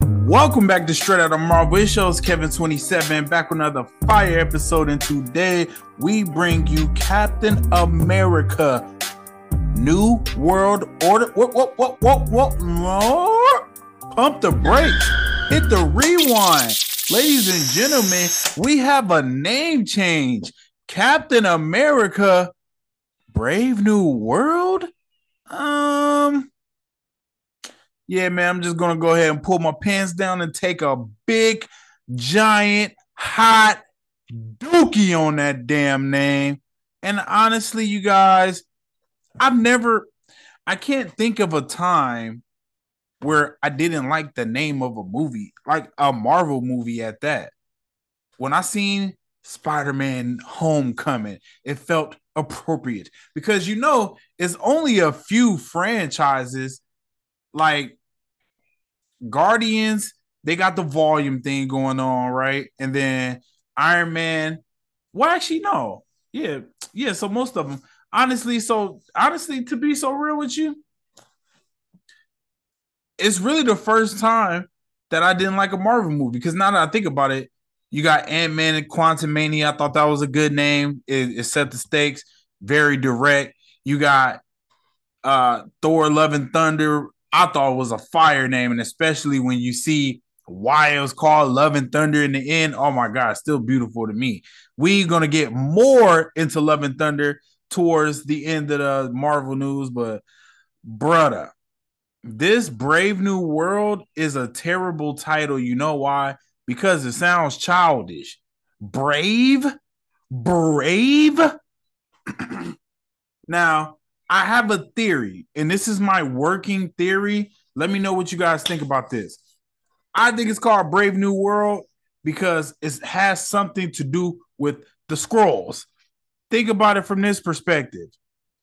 Welcome back to Straight Out of Marvel. It shows Kevin27 back with another fire episode. And today we bring you Captain America New World Order. What, what, what, what, what? Pump the brakes. Hit the rewind. Ladies and gentlemen, we have a name change. Captain America Brave New World? Um, yeah, man, I'm just gonna go ahead and pull my pants down and take a big, giant, hot dookie on that damn name. And honestly, you guys, I've never, I can't think of a time where I didn't like the name of a movie, like a Marvel movie at that. When I seen Spider-Man Homecoming, it felt appropriate because you know it's only a few franchises like Guardians, they got the volume thing going on, right? And then Iron Man. Well, actually, no. Yeah, yeah. So most of them, honestly, so honestly, to be so real with you, it's really the first time that I didn't like a Marvel movie because now that I think about it, you got Ant Man and Quantumania. I thought that was a good name. It, it set the stakes, very direct. You got uh Thor: Love and Thunder. I thought was a fire name, and especially when you see why it was called Love and Thunder in the end. Oh my God, still beautiful to me. We're gonna get more into Love and Thunder towards the end of the Marvel news, but brother, this Brave New World is a terrible title. You know why? Because it sounds childish. Brave, brave. now, I have a theory, and this is my working theory. Let me know what you guys think about this. I think it's called Brave New World because it has something to do with the Skrulls. Think about it from this perspective.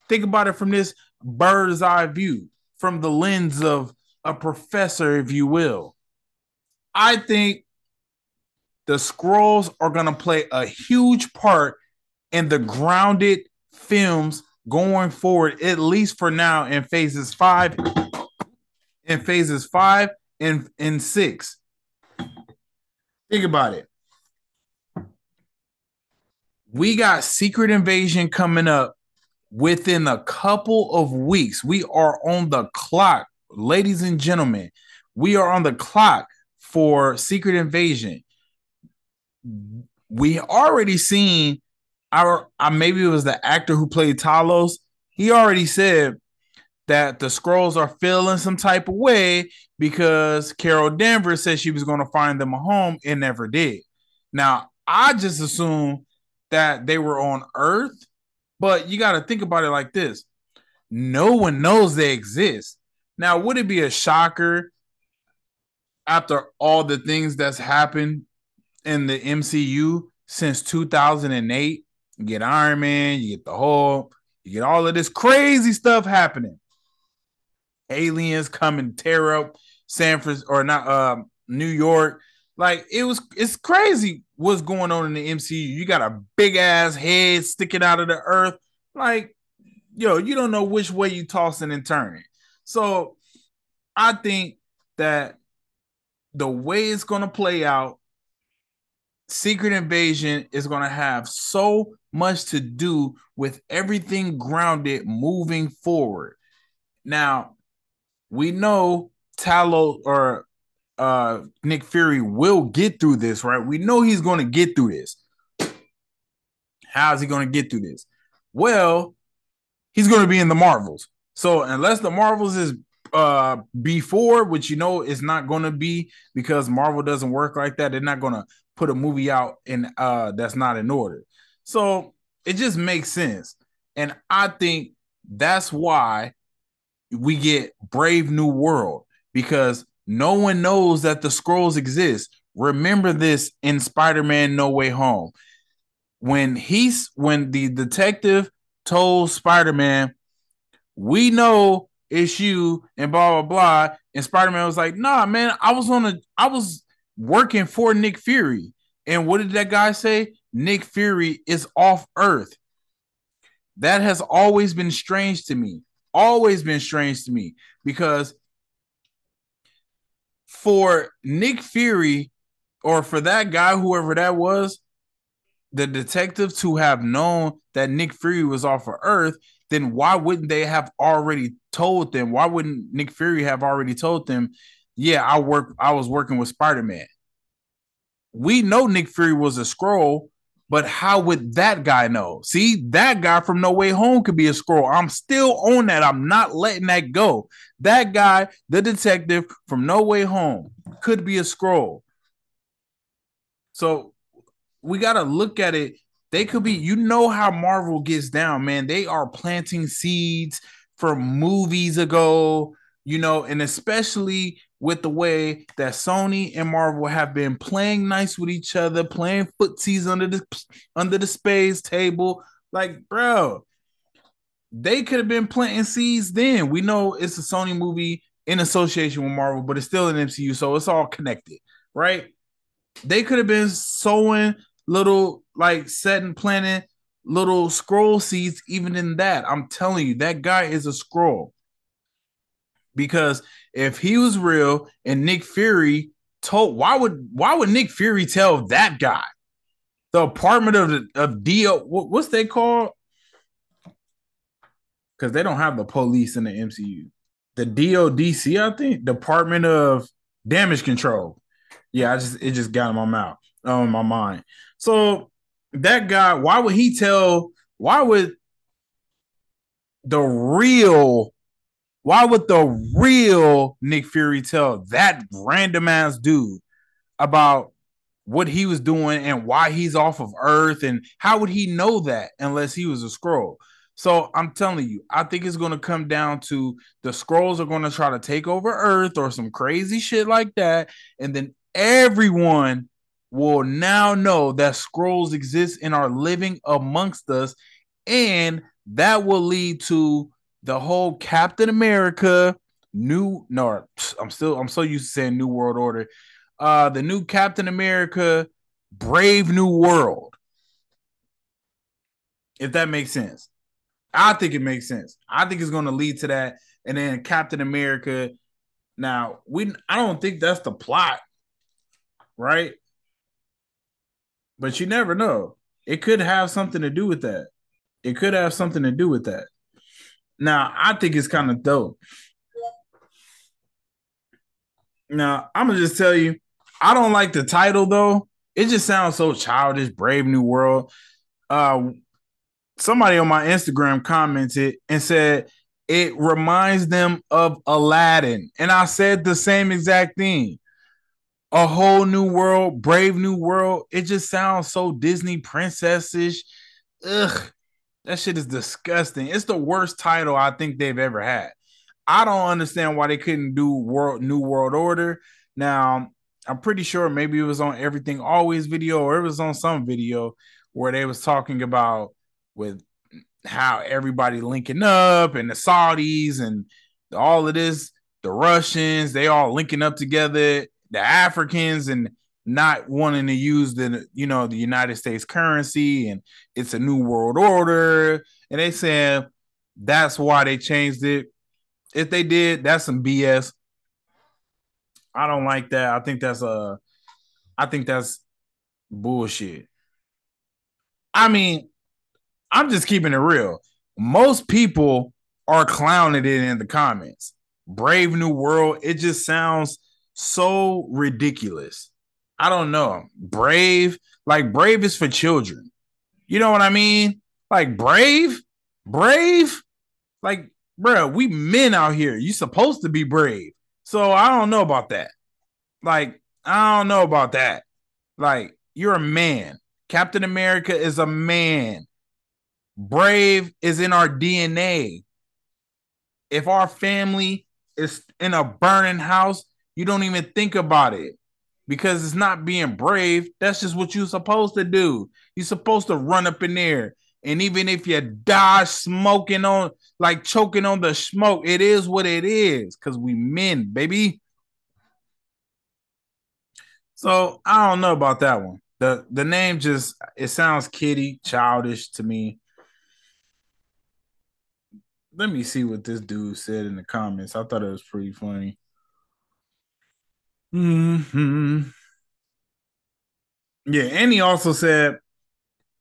Think about it from this bird's eye view, from the lens of a professor, if you will. I think the Skrulls are going to play a huge part in the grounded films going forward, at least for now, in phases five, in phases five and in six. Think about it. We got Secret Invasion coming up within a couple of weeks. We are on the clock, ladies and gentlemen. We are on the clock for Secret Invasion. We already seen our uh, maybe it was the actor who played Talos. He already said that the Skrulls are feeling some type of way because Carol Danvers said she was going to find them a home and never did. Now, I just assume that they were on Earth, but you got to think about it like this no one knows they exist. Now, would it be a shocker after all the things that's happened in the MCU since 2008 you get Iron Man, you get the Hulk, you get all of this crazy stuff happening. Aliens come and tear up San Francisco or not um, New York. Like it was it's crazy what's going on in the MCU. You got a big ass head sticking out of the earth. Like, yo, you don't know which way you tossing and turning. So I think that the way it's gonna play out, Secret Invasion is gonna have so much to do with everything grounded moving forward. Now, we know Talos or uh Nick Fury will get through this, right? We know he's going to get through this. How is he going to get through this? Well, he's going to be in the Marvels. So unless the Marvels is uh before, which you know is not going to be because Marvel doesn't work like that. They're not going to put a movie out in uh that's not in order. So it just makes sense. And I think that's why we get Brave New World because no one knows that the Skrulls exist. Remember this in Spider-Man No Way Home. When he's when the detective told Spider-Man, "We know it's you," and blah blah blah, and Spider-Man was like, "Nah, man, I was on a I was working for Nick Fury." And what did that guy say? Nick Fury is off Earth. That has always been strange to me. Always been strange to me because for Nick Fury or for that guy, whoever that was, the detective to have known that Nick Fury was off of Earth, then why wouldn't they have already told them? Why wouldn't Nick Fury have already told them, yeah, I work I was working with Spider-Man? We know Nick Fury was a Skrull, but how would that guy know? See, that guy from No Way Home could be a Skrull. I'm still on that. I'm not letting that go. That guy, the detective from No Way Home, could be a Skrull. So we got to look at it. They could be, you know, how Marvel gets down, man. They are planting seeds from movies ago, you know, and especially with the way that Sony and Marvel have been playing nice with each other, playing footsies under the under the space table. Like, bro, they could have been planting seeds then. We know it's a Sony movie in association with Marvel, but it's still an MCU, so it's all connected, right? They could have been sowing little like setting planting little Skrull seeds even in that. I'm telling you, that guy is a Skrull. Because if he was real and Nick Fury told why would why would Nick Fury tell that guy? The apartment of of Dio, what, what's they called? Because they don't have the police in the MCU. The DODC, I think, Department of Damage Control. Yeah, I just it just got in my mouth, oh, in my mind. So that guy, why would he tell? Why would the real why would the real Nick Fury tell that random ass dude about what he was doing and why he's off of Earth? And how would he know that unless he was a Skrull? So I'm telling you, I think it's going to come down to the Skrulls are going to try to take over Earth or some crazy shit like that. And then everyone will now know that Skrulls exist and are living amongst us. And that will lead to the whole Captain America new no I'm still I'm so used to saying New World Order. Uh the new Captain America Brave New World. If that makes sense. I think it makes sense. I think it's going to lead to that and then Captain America now, we I don't think that's the plot, right? But you never know. It could have something to do with that. It could have something to do with that. Now, I think it's kind of dope. Now, I'm gonna just tell you, I don't like the title though. It just sounds so childish. Brave New World. Uh, somebody on my Instagram commented and said it reminds them of Aladdin, and I said the same exact thing. A whole new world, brave new world. It just sounds so Disney princessish. Ugh, that shit is disgusting. It's the worst title I think they've ever had. I don't understand why they couldn't do World New World Order. Now, I'm pretty sure maybe it was on Everything Always video or it was on some video where they was talking about with how everybody linking up and the Saudis and all of this, the Russians, they all linking up together, the Africans and not wanting to use the you know the United States currency and it's a new world order and they said that's why they changed it. If they did, that's some BS. I don't like that. I think that's a I think that's bullshit. I mean, I'm just keeping it real. Most people are clowning it in the comments. Brave New World, it just sounds so ridiculous. I don't know. Brave, like brave is for children. You know what I mean? Like brave, brave, like bro, we men out here. You supposed to be brave. So I don't know about that. Like I don't know about that. Like you're a man. Captain America is a man. Brave is in our DNA. If our family is in a burning house, you don't even think about it because it's not being brave. That's just what you're supposed to do. You're supposed to run up in there. And even if you die smoking on, like choking on the smoke, it is what it is because we men, baby. So I don't know about that one. The the name just it sounds kiddie, childish to me. Let me see what this dude said in the comments. I thought it was pretty funny. Hmm. Yeah, and he also said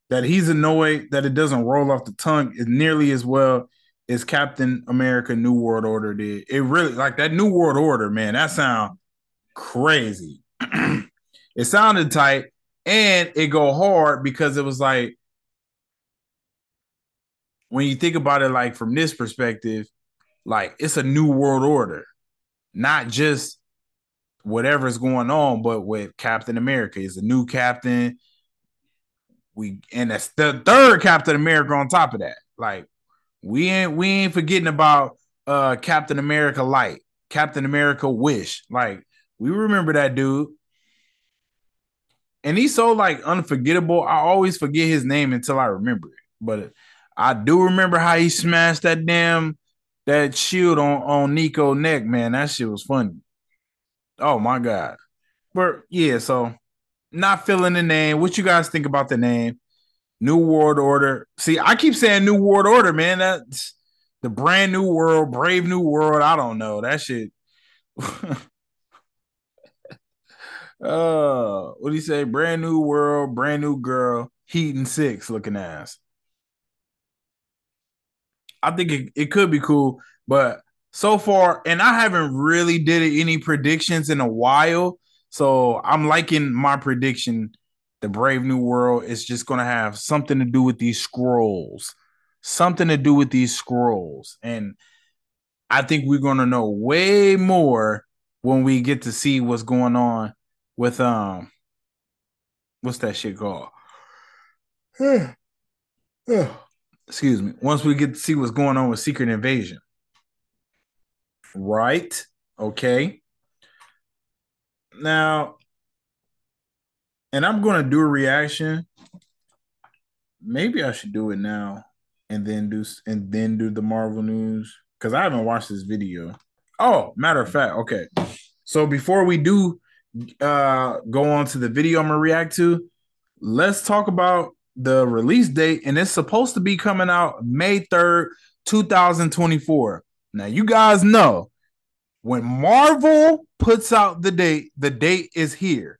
that he's annoyed that it doesn't roll off the tongue as nearly as well as Captain America New World Order did. It really like that New World Order, man. That sound crazy. it sounded tight and it go hard because it was like when you think about it like from this perspective, like it's a new world order, not just whatever's going on, but with Captain America is a new captain. We and that's the third Captain America on top of that. Like we ain't we ain't forgetting about uh Captain America Light, Captain America Wish. Like we remember that dude. And he's so like unforgettable. I always forget his name until I remember it. But I do remember how he smashed that damn that shield on on Nico neck, man. That shit was funny. Oh my god. But yeah, so not feeling the name. What you guys think about the name? New World Order. See, I keep saying New World Order, man. That's the brand new world, brave new world. I don't know. That shit. uh what do you say? Brand new world, brand new girl, heat and six looking ass. I think it, it could be cool, but so far, and I haven't really did any predictions in a while. So I'm liking my prediction. The Brave New World is just gonna have something to do with these Skrulls, something to do with these Skrulls, and I think we're gonna know way more when we get to see what's going on with um, what's that shit called? Excuse me. Once we get to see what's going on with Secret Invasion. Right. Okay. Now, and I'm going to do a reaction. Maybe I should do it now and then do and then do the Marvel news because I haven't watched this video. Oh, matter of fact, okay. So before we do uh go on to the video I'm gonna react to, let's talk about the release date, and it's supposed to be coming out May 3rd, 2024. Now, you guys know when Marvel puts out the date, the date is here.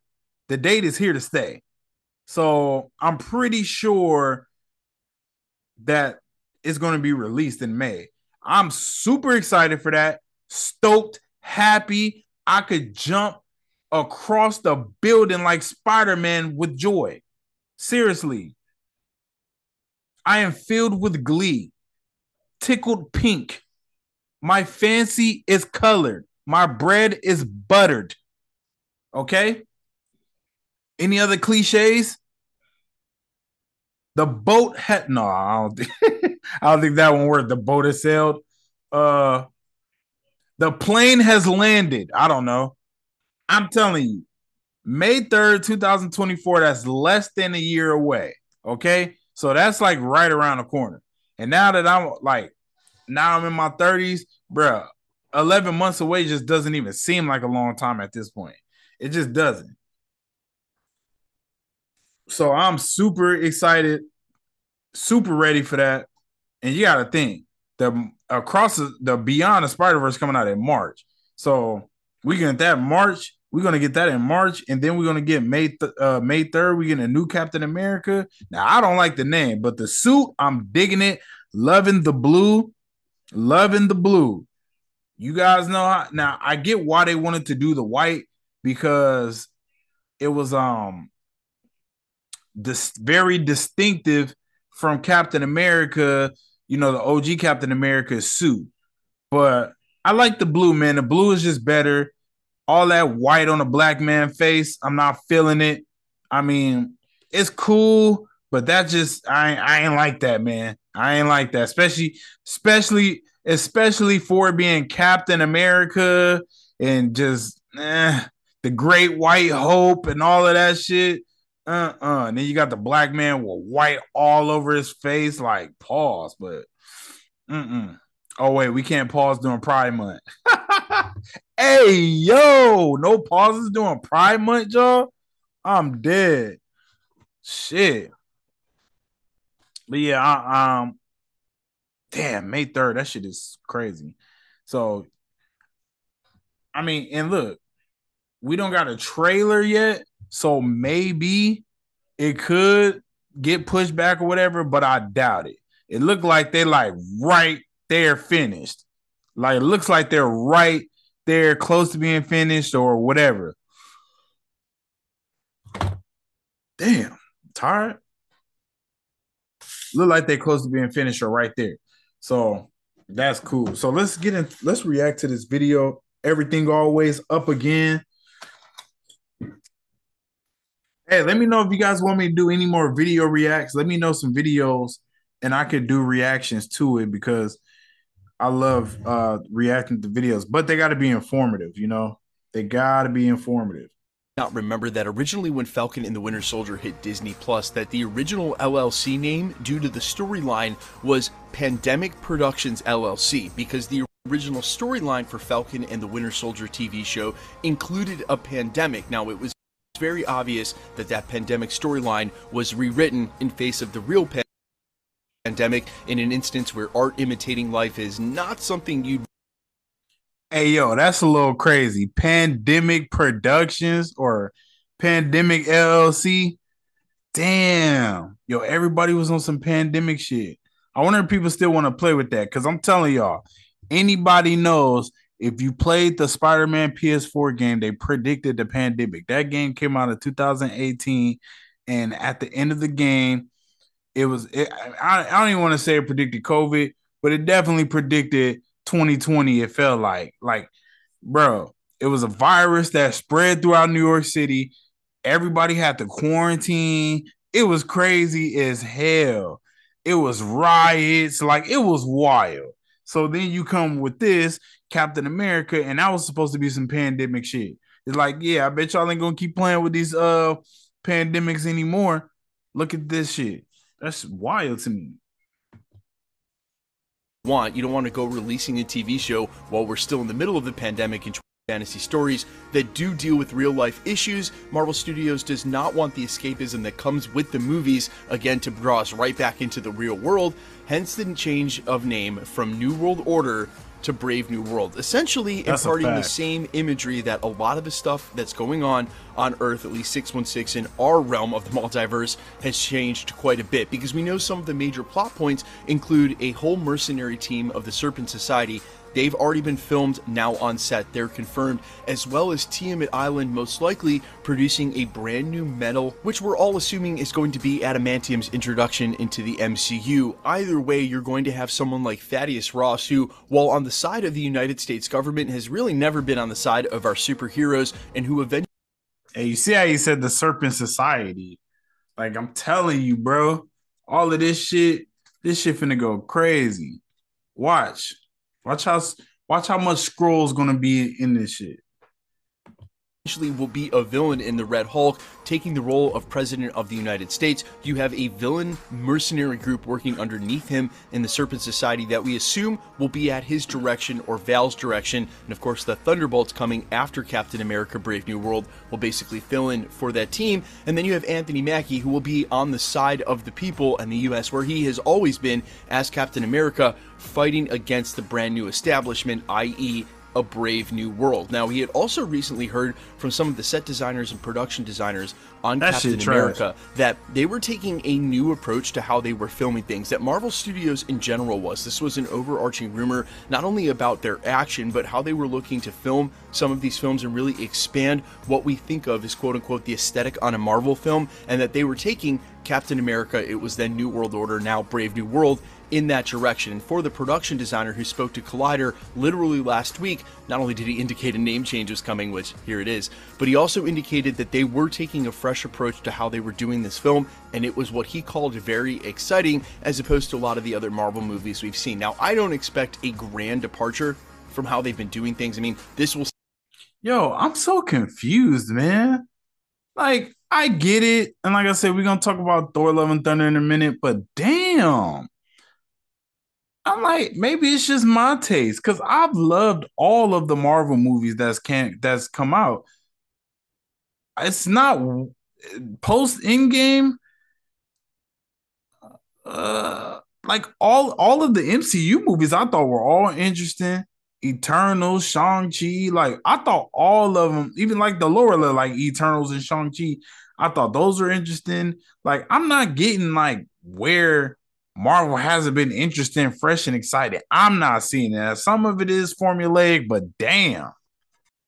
The date is here to stay. So I'm pretty sure that it's going to be released in May. I'm super excited for that. Stoked, happy. I could jump across the building like Spider Man with joy. Seriously. I am filled with glee, tickled pink my fancy is colored. My bread is buttered. Okay? Any other cliches? The boat had no, I don't think I don't think that one worked. The boat has sailed. Uh the plane has landed. I don't know. I'm telling you, May 3rd, 2024, that's less than a year away. Okay. So that's like right around the corner. And now that I'm like now I'm in my 30s, bro. 11 months away just doesn't even seem like a long time at this point. It just doesn't. So I'm super excited, super ready for that. And you got to think the across the, the Beyond the Spider Verse coming out in March. So we get that March. We're gonna get that in March, and then we're gonna get May th- uh, May third. We get a new Captain America. Now I don't like the name, but the suit I'm digging it, loving the blue. Loving the blue. You guys know how, now I get why they wanted to do the white because it was um this very distinctive from Captain America, you know, the OG Captain America suit. But I like the blue, man. The blue is just better. All that white on a black man face, I'm not feeling it. I mean, it's cool, but that just I I ain't like that, man. I ain't like that, especially especially especially for being Captain America and just eh, the Great White Hope and all of that shit. Uh uh. And then you got the black man with white all over his face. Like pause, but mm-mm. Oh wait, we can't pause during Pride Month. hey yo, no pauses during Pride Month, y'all. I'm dead. Shit. But yeah, I, um, damn, May 3rd, that shit is crazy. So, I mean, and look, we don't got a trailer yet, so maybe it could get pushed back or whatever, but I doubt it. It looked like they like right there finished. Like it looks like they're right there close to being finished or whatever. Damn, tired. Look like they're close to being finished or right there. So that's cool. So let's get in, let's react to this video. Everything always up again. Hey, let me know if you guys want me to do any more video reacts. Let me know some videos and I could do reactions to it because I love uh reacting to videos, but they got to be informative, you know? They got to be informative not remember that originally when Falcon and the Winter Soldier hit Disney Plus that the original LLC name due to the storyline was Pandemic Productions LLC because the original storyline for Falcon and the Winter Soldier TV show included a pandemic. Now it was very obvious that that pandemic storyline was rewritten in face of the real pandemic in an instance where art imitating life is not something you'd Hey yo, that's a little crazy. Pandemic Productions or Pandemic LLC. Damn. Yo, everybody was on some pandemic shit. I wonder if people still want to play with that because I'm telling y'all, anybody knows if you played the Spider-Man PS4 game, they predicted the pandemic. That game came out in 2018, and at the end of the game, it was. It, I, I don't even want to say it predicted COVID, but it definitely predicted 2020 it felt like like bro it was a virus that spread throughout new york city. Everybody had to quarantine. It was crazy as hell. It was riots. Like it was wild. So then you come with this captain america and that was supposed to be some pandemic shit. It's like yeah i bet y'all ain't gonna keep playing with these uh pandemics anymore. Look at this shit. That's wild to me want. You don't want to go releasing a TV show while we're still in the middle of the pandemic and fantasy stories that do deal with real life issues. Marvel Studios does not want the escapism that comes with the movies, again, to draw us right back into the real world, hence the change of name from New World Order to Brave New World, essentially that's imparting the same imagery that a lot of the stuff that's going on on Earth, at least 616 in our realm of the multiverse, has changed quite a bit. Because we know some of the major plot points include a whole mercenary team of the Serpent Society They've already been filmed now on set. They're confirmed, as well as Tiamut Island, most likely producing a brand new metal, which we're all assuming is going to be Adamantium's introduction into the MCU. Either way, you're going to have someone like Thaddeus Ross, who, while on the side of the United States government, has really never been on the side of our superheroes, and who eventually. Hey, you see how you said the Serpent Society? Like, I'm telling you, bro, all of this shit, this shit finna go crazy. Watch. Watch how watch how much Skrulls gonna be in this shit will be a villain in the Red Hulk, taking the role of President of the United States. You have a villain mercenary group working underneath him in the Serpent Society that we assume will be at his direction or Val's direction. And of course, the Thunderbolts coming after Captain America Brave New World will basically fill in for that team. And then you have Anthony Mackie, who will be on the side of the people and the U.S., where he has always been as Captain America, fighting against the brand new establishment, i.e., a Brave New World. Now, he had also recently heard from some of the set designers and production designers on that Captain America that they were taking a new approach to how they were filming things, that Marvel Studios in general was. This was an overarching rumor, not only about their action, but how they were looking to film some of these films and really expand what we think of as quote unquote the aesthetic on a Marvel film, and that they were taking Captain America, it was then New World Order, now Brave New World, in that direction. And for the production designer who spoke to Collider literally last week, not only did he indicate a name change was coming, which here it is, but he also indicated that they were taking a fresh approach to how they were doing this film, and it was what he called very exciting as opposed to a lot of the other Marvel movies we've seen. Now, I don't expect a grand departure from how they've been doing things. I mean, this will. Yo, I'm so confused, man. Like, I get it. And like I said, we're going to talk about Thor Love and Thunder in a minute, but damn. I'm like, maybe it's just my taste because I've loved all of the Marvel movies that's can that's come out. It's not post Endgame. Uh, like all all of the MCU movies, I thought were all interesting. Eternals, Shang Chi, like I thought all of them, even like the lower level, like Eternals and Shang Chi, I thought those were interesting. Like I'm not getting like where Marvel hasn't been interesting, fresh, and exciting. I'm not seeing that. Some of it is formulaic, but damn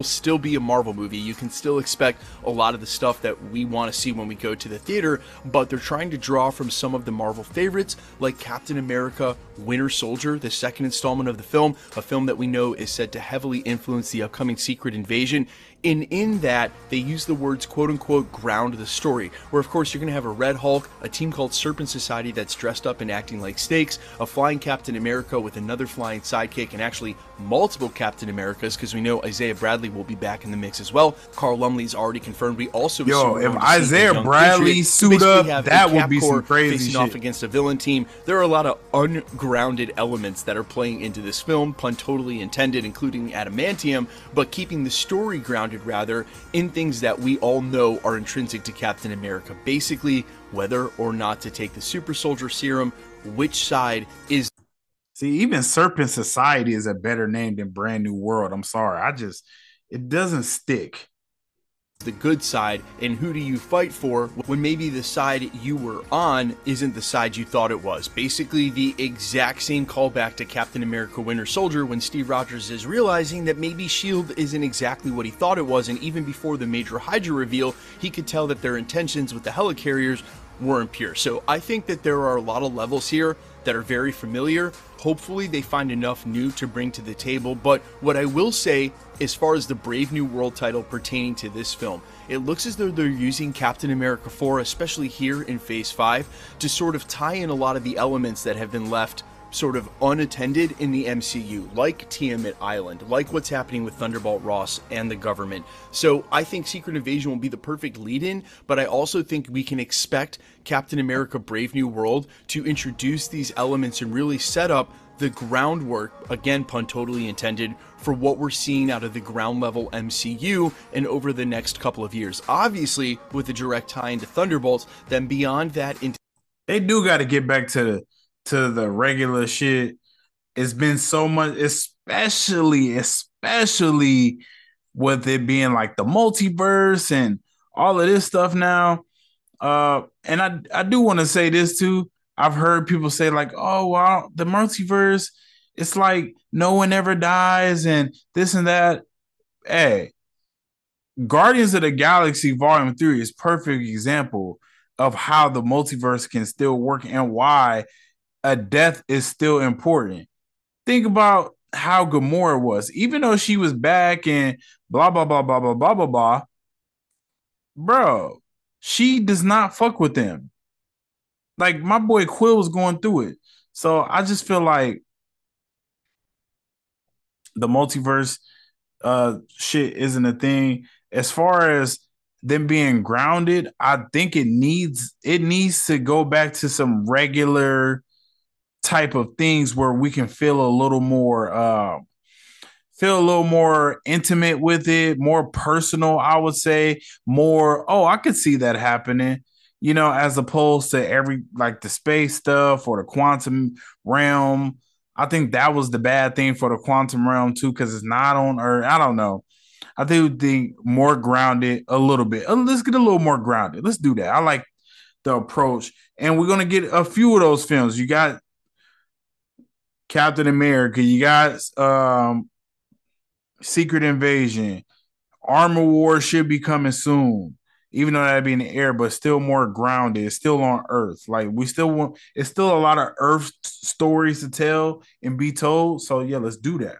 Will still be a Marvel movie. You can still expect a lot of the stuff that we want to see when we go to the theater, but they're trying to draw from some of the Marvel favorites like Captain America, Winter Soldier, the second installment of the film, a film that we know is said to heavily influence the upcoming Secret Invasion. And in that, they use the words quote unquote ground the story, where of course you're going to have a Red Hulk, a team called Serpent Society that's dressed up and acting like snakes, a flying Captain America with another flying sidekick, and actually multiple Captain Americas, because we know Isaiah Bradley will be back in the mix as well. Carl Lumbly's already confirmed. We also Yo, if Isaiah Bradley suit up, that would be some crazy facing shit. off against a villain team. There are a lot of ungrounded elements that are playing into this film, pun totally intended, including adamantium, but keeping the story grounded rather in things that we all know are intrinsic to Captain America. Basically, whether or not to take the super soldier serum, which side is See, even Serpent Society is a better name than Brand New World. I'm sorry. I just it doesn't stick. The good side and who do you fight for when maybe the side you were on isn't the side you thought it was. Basically, the exact same callback to Captain America Winter Soldier when Steve Rogers is realizing that maybe S.H.I.E.L.D. isn't exactly what he thought it was, and even before the major Hydra reveal, he could tell that their intentions with the helicarriers weren't pure. So I think that there are a lot of levels here that are very familiar. Hopefully, they find enough new to bring to the table. But what I will say, as far as the Brave New World title pertaining to this film, it looks as though they're using Captain America 4, especially here in Phase 5, to sort of tie in a lot of the elements that have been left sort of unattended in the MCU, like Tiamut Island, like what's happening with Thunderbolt Ross and the government. So I think Secret Invasion will be the perfect lead in, but I also think we can expect Captain America Brave New World to introduce these elements and really set up the groundwork, again, pun totally intended, for what we're seeing out of the ground level MCU and over the next couple of years. Obviously, with the direct tie into Thunderbolts, then beyond that, into They do got to get back to the to the regular shit. It's been so much, especially especially with it being like the multiverse and all of this stuff now. Uh, and I I do want to say this too. I've heard people say like, "Oh, well, the multiverse, it's like no one ever dies and this and that." Hey, Guardians of the Galaxy Volume 3 is perfect example of how the multiverse can still work and why a death is still important. Think about how Gamora was, even though she was back and blah blah blah blah blah blah blah blah. Bro, she does not fuck with them. Like my boy Quill was going through it. So I just feel like the multiverse uh shit isn't a thing. As far as them being grounded, I think it needs it needs to go back to some regular type of things where we can feel a little more uh feel a little more intimate with it, more personal, I would say, more oh, I could see that happening, you know, as opposed to every like the space stuff or the quantum realm. I think that was the bad thing for the quantum realm too, because it's not on Earth. I don't know. I think think more grounded a little bit. Uh, Let's get a little more grounded. Let's do that. I like the approach, and we're gonna get a few of those films. You got Captain America. You got um Secret Invasion, Armor War should be coming soon. Even though that'd be in the air, but still more grounded. Still on Earth. Like we still want. It's still a lot of Earth stories to tell and be told. So yeah, let's do that.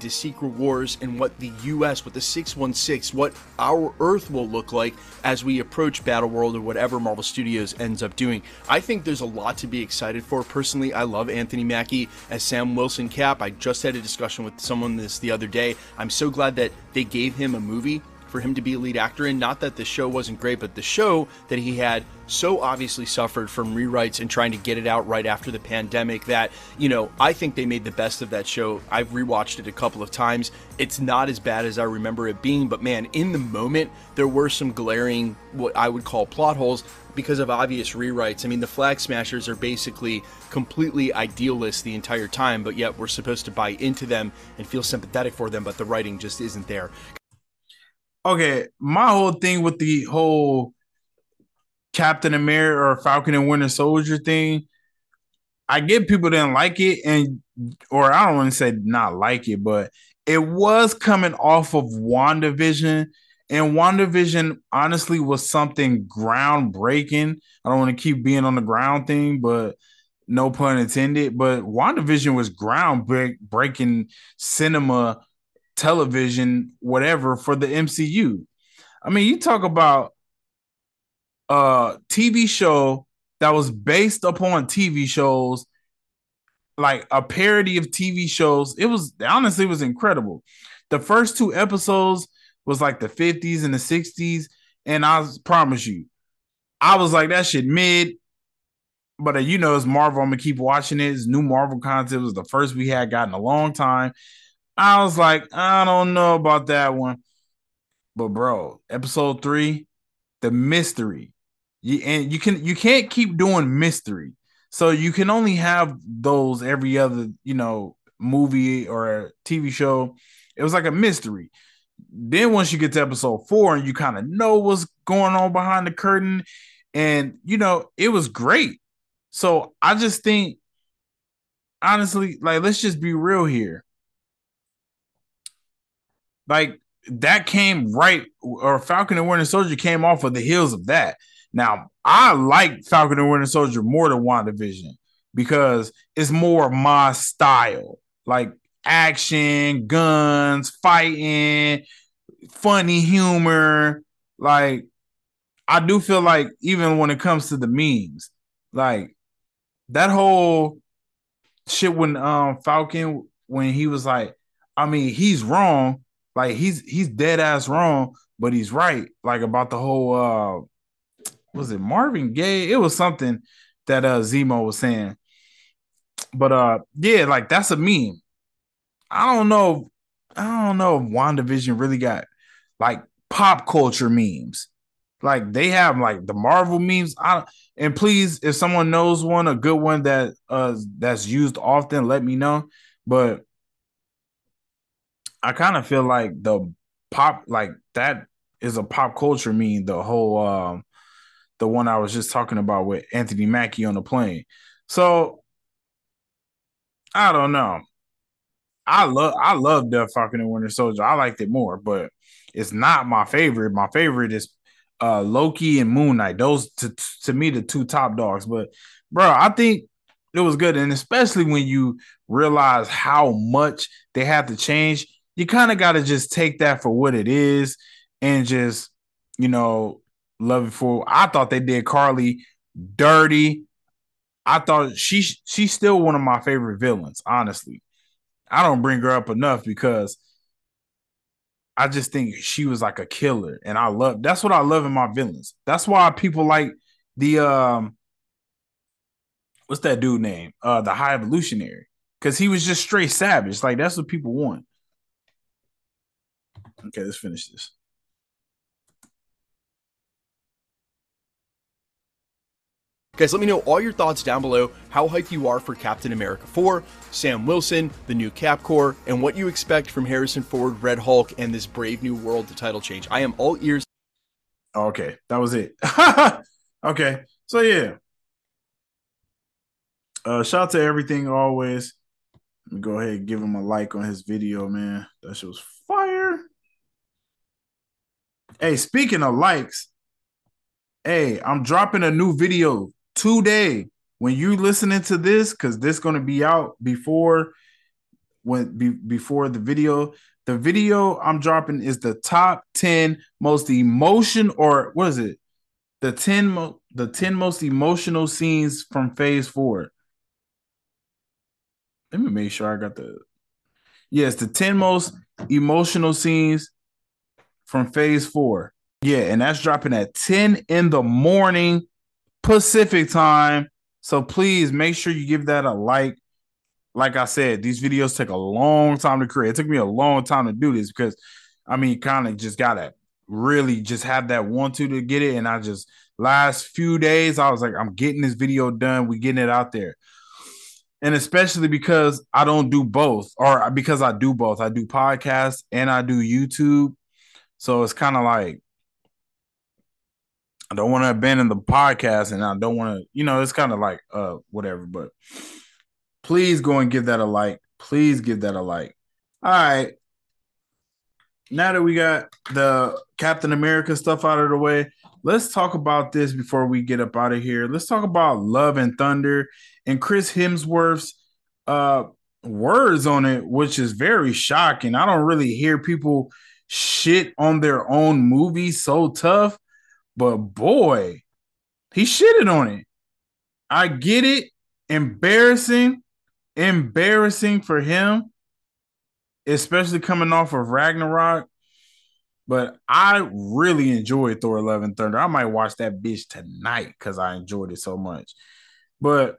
To Secret Wars and what the US, what the 616, what our Earth will look like as we approach Battle World or whatever Marvel Studios ends up doing. I think there's a lot to be excited for. Personally, I love Anthony Mackie as Sam Wilson Cap. I just had a discussion with someone this the other day. I'm so glad that they gave him a movie for him to be a lead actor in. Not that the show wasn't great, but the show that he had so obviously suffered from rewrites and trying to get it out right after the pandemic that, you know, I think they made the best of that show. I've rewatched it a couple of times. It's not as bad as I remember it being, but man, in the moment, there were some glaring, what I would call plot holes because of obvious rewrites. I mean, the Flag Smashers are basically completely idealist the entire time, but yet we're supposed to buy into them and feel sympathetic for them, but the writing just isn't there okay, my whole thing with the whole Captain America or Falcon and Winter Soldier thing, I get people didn't like it, and or I don't want to say not like it, but it was coming off of WandaVision. And WandaVision honestly was something groundbreaking. I don't want to keep being on the ground thing, but no pun intended. But WandaVision was groundbreaking cinema television, whatever, for the MCU. I mean, you talk about a TV show that was based upon TV shows, like a parody of TV shows. It was honestly it was incredible. The first two episodes was like the 50s and the 60s, and I promise you, I was like that shit mid. But uh, you know, it's Marvel. I'm gonna keep watching it. It's new Marvel content. It was the first we had gotten a long time. I was like, I don't know about that one. But bro, episode three, the mystery. You and you can you can't keep doing mystery. So you can only have those every other, you know, movie or TV show. It was like a mystery. Then once you get to episode four and you kind of know what's going on behind the curtain, and you know, it was great. So I just think honestly, like let's just be real here like that came right, or Falcon and Winter Soldier came off of the heels of that. Now, I like Falcon and Winter Soldier more than WandaVision because it's more my style. Like action, guns, fighting, funny humor. Like, I do feel like even when it comes to the memes, like that whole shit when um Falcon when he was like, I mean, he's wrong, like he's he's dead ass wrong, but he's right. Like about the whole uh was it Marvin Gaye? It was something that uh Zemo was saying. But uh yeah, like that's a meme. I don't know. I don't know if WandaVision really got like pop culture memes. Like they have like the Marvel memes. I and please, if someone knows one, a good one that uh that's used often, let me know. But I kind of feel like the pop like that is a pop culture meme. The whole um the one I was just talking about with Anthony Mackie on the plane. So I don't know. I love I love the Falcon and Winter Soldier. I liked it more, but it's not my favorite. My favorite is uh Loki and Moon Knight. Those to to me the two top dogs. But bro, I think it was good, and especially when you realize how much they have to change you kind of got to just take that for what it is and just, you know, love it for. I thought they did Karli dirty. I thought she she's still one of my favorite villains, honestly. I don't bring her up enough because I just think she was like a killer and I love that's what I love in my villains. That's why people like the um what's that dude name? Uh the high evolutionary. Cause he was just straight savage. Like that's what people want. Okay, let's finish this. Guys, let me know all your thoughts down below, how hyped you are for Captain America 4, Sam Wilson, the new Cap Corps, and what you expect from Harrison Ford, Red Hulk, and this Brave New World to title change. I am all ears. Okay, that was it. okay, so yeah. Uh, shout out to everything always. Let me go ahead and give him a like on his video, man. That shit was fire. Hey, speaking of likes, hey, I'm dropping a new video today. When you listening to this, because this gonna be out before when be, before the video. The video I'm dropping is the top 10 most emotion or what is it? The 10 mo- the 10 most emotional scenes from phase four. Let me make sure I got the yes, the 10 most emotional scenes from phase four. Yeah, and that's dropping at 10 in the morning Pacific time. So please make sure you give that a like. Like I said, these videos take a long time to create. It took me a long time to do this because I mean, kind of just gotta really just have that want to to get it. And I just last few days, I was like, I'm getting this video done. We getting it out there. And especially because I don't do both, or because I do both. I do podcasts and I do YouTube. So it's kind of like I don't want to abandon the podcast and I don't want to, you know, it's kind of like uh whatever, but please go and give that a like. Please give that a like. All right. Now that we got the Captain America stuff out of the way, let's talk about this before we get up out of here. Let's talk about Love and Thunder and Chris Hemsworth's uh words on it, which is very shocking. I don't really hear people shit on their own movie so tough but boy, he shitted on it. I get it. Embarrassing, embarrassing for him, especially coming off of Ragnarok. But I really enjoyed Thor Love and Thunder. I might watch that bitch tonight because I enjoyed it so much. But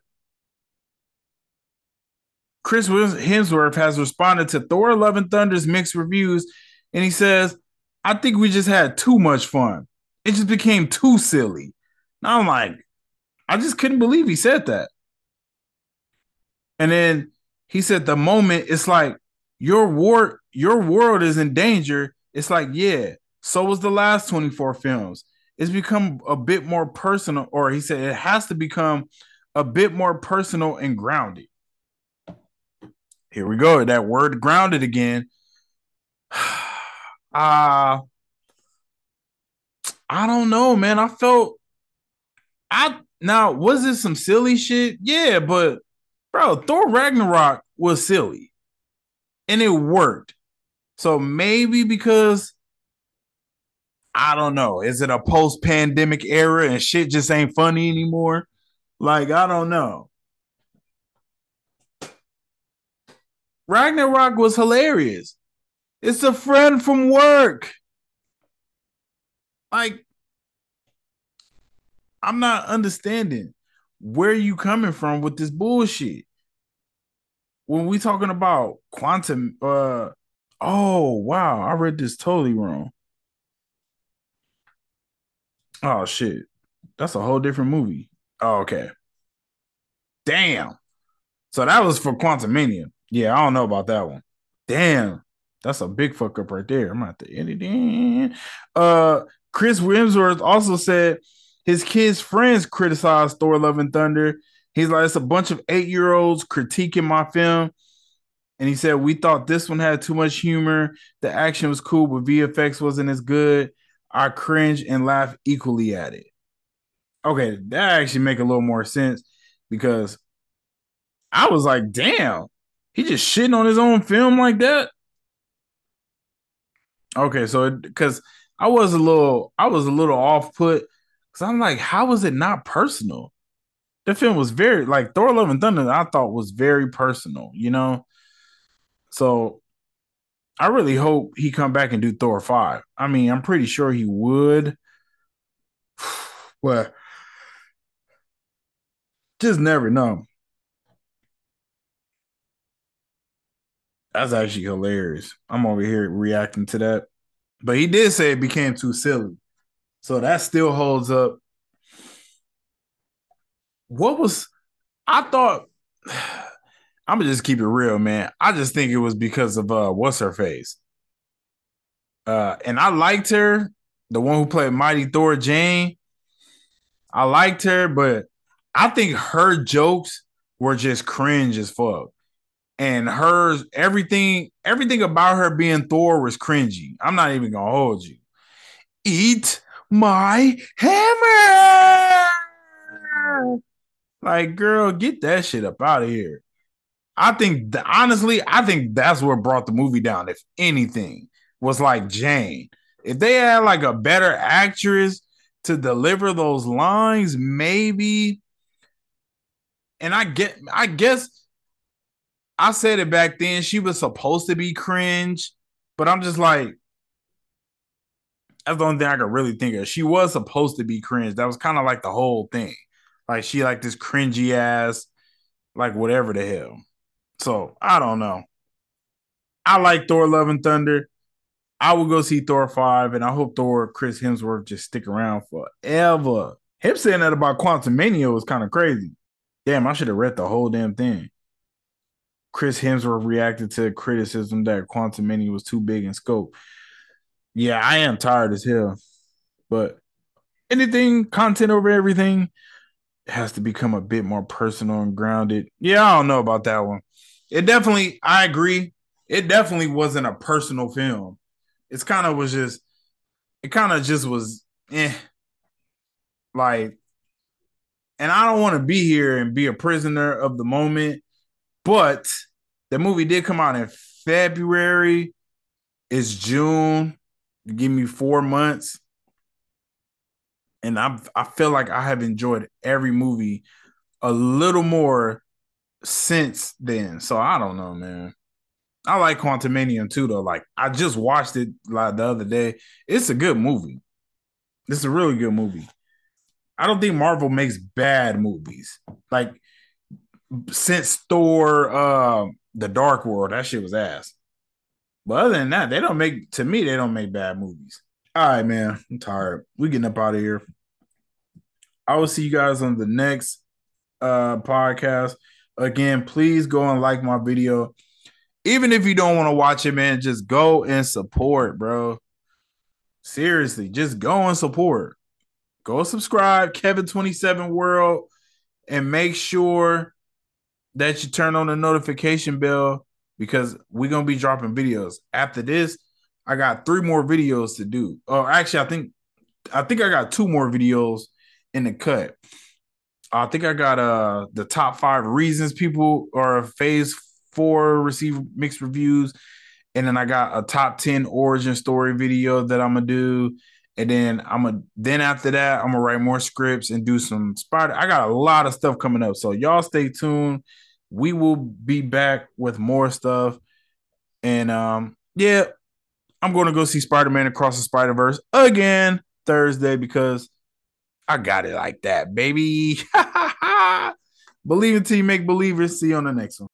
Chris Hemsworth has responded to Thor Love and Thunder's mixed reviews, and he says, I think we just had too much fun it just became too silly. Now I'm like, I just couldn't believe he said that. And then he said, the moment it's like your war, your world is in danger. It's like, yeah, so was the last 24 films. It's become a bit more personal, or he said it has to become a bit more personal and grounded. Here we go. That word grounded again. Uh, I don't know, man. I felt I now was it some silly shit? Yeah, but bro, Thor Ragnarok was silly. And it worked. So maybe because I don't know, is it a post-pandemic era and shit just ain't funny anymore? Like, I don't know. Ragnarok was hilarious. It's a friend from work. Like, I'm not understanding where you coming from with this bullshit. When we talking about quantum, uh, oh wow, I read this totally wrong. Oh shit, that's a whole different movie. Oh, okay. Damn. So that was for Quantumania. Yeah, I don't know about that one. Damn. That's a big fuck up right there. I'm at the end Uh Chris Hemsworth also said his kids' friends criticized Thor Love and Thunder. He's like, it's a bunch of eight year olds critiquing my film. And he said, We thought this one had too much humor. The action was cool, but VFX wasn't as good. I cringe and laugh equally at it. Okay, that actually make a little more sense because I was like, damn, he just shitting on his own film like that. Okay, so because I was a little, I was a little off put because I'm like, how was it not personal? The film was very like Thor: Love and Thunder. I thought was very personal, you know. So I really hope he come back and do Thor five. I mean, I'm pretty sure he would. But just never know. That's actually hilarious. I'm over here reacting to that. But he did say it became too silly. So that still holds up. What was I thought I'm gonna just keep it real, man. I just think it was because of uh what's her face. Uh and I liked her, the one who played Mighty Thor Jane. I liked her, but I think her jokes were just cringe as fuck. And hers everything everything about her being Thor was cringy. I'm not even gonna hold you. Eat my hammer. Like, girl, get that shit up out of here. I think honestly, I think that's what brought the movie down. If anything, was like Jane. If they had like a better actress to deliver those lines, maybe. And I get, I guess I said it back then. She was supposed to be cringe, but I'm just like, that's the only thing I could really think of. She was supposed to be cringe. That was kind of like the whole thing. Like she like this cringy ass, like whatever the hell. So I don't know. I like Thor Love and Thunder. I will go see Thor 5, and I hope Thor Chris Hemsworth just stick around forever. Him saying that about Quantumania was kind of crazy. Damn, I should have read the whole damn thing. Chris Hemsworth reacted to criticism that Quantumania was too big in scope. Yeah, I am tired as hell. But anything, content over everything, has to become a bit more personal and grounded. Yeah, I don't know about that one. It definitely, I agree. It definitely wasn't a personal film. It's kind of was just, it kind of just was, eh. Like, and I don't want to be here and be a prisoner of the moment, but the movie did come out in February. It's June. give me four months and I I feel like I have enjoyed every movie a little more since then. So I don't know, man. I like Quantumania too, though. Like I just watched it like the other day. It's a good movie. It's a really good movie. I don't think Marvel makes bad movies. Like since Thor, uh, the Dark World, that shit was ass. But other than that, they don't make to me, they don't make bad movies. All right, man. I'm tired. We getting up out of here. I will see you guys on the next uh podcast. Again, please go and like my video. Even if you don't want to watch it, man, just go and support, bro. Seriously, just go and support. Go subscribe, Kevin27 World, and make sure that you turn on the notification bell because we're gonna be dropping videos. After this, I got three more videos to do. Oh, actually, I think I think I got two more videos in the cut. I think I got uh the top five reasons people are phase four receive mixed reviews. And then I got a top 10 origin story video that I'm gonna do. And then I'm gonna then after that, I'm gonna write more scripts and do some spider. I got a lot of stuff coming up. So y'all stay tuned. We will be back with more stuff. And um, yeah, I'm going to go see Spider Man Across the Spider Verse again Thursday because I got it like that, baby. Believe it till you make believers. See you on the next one.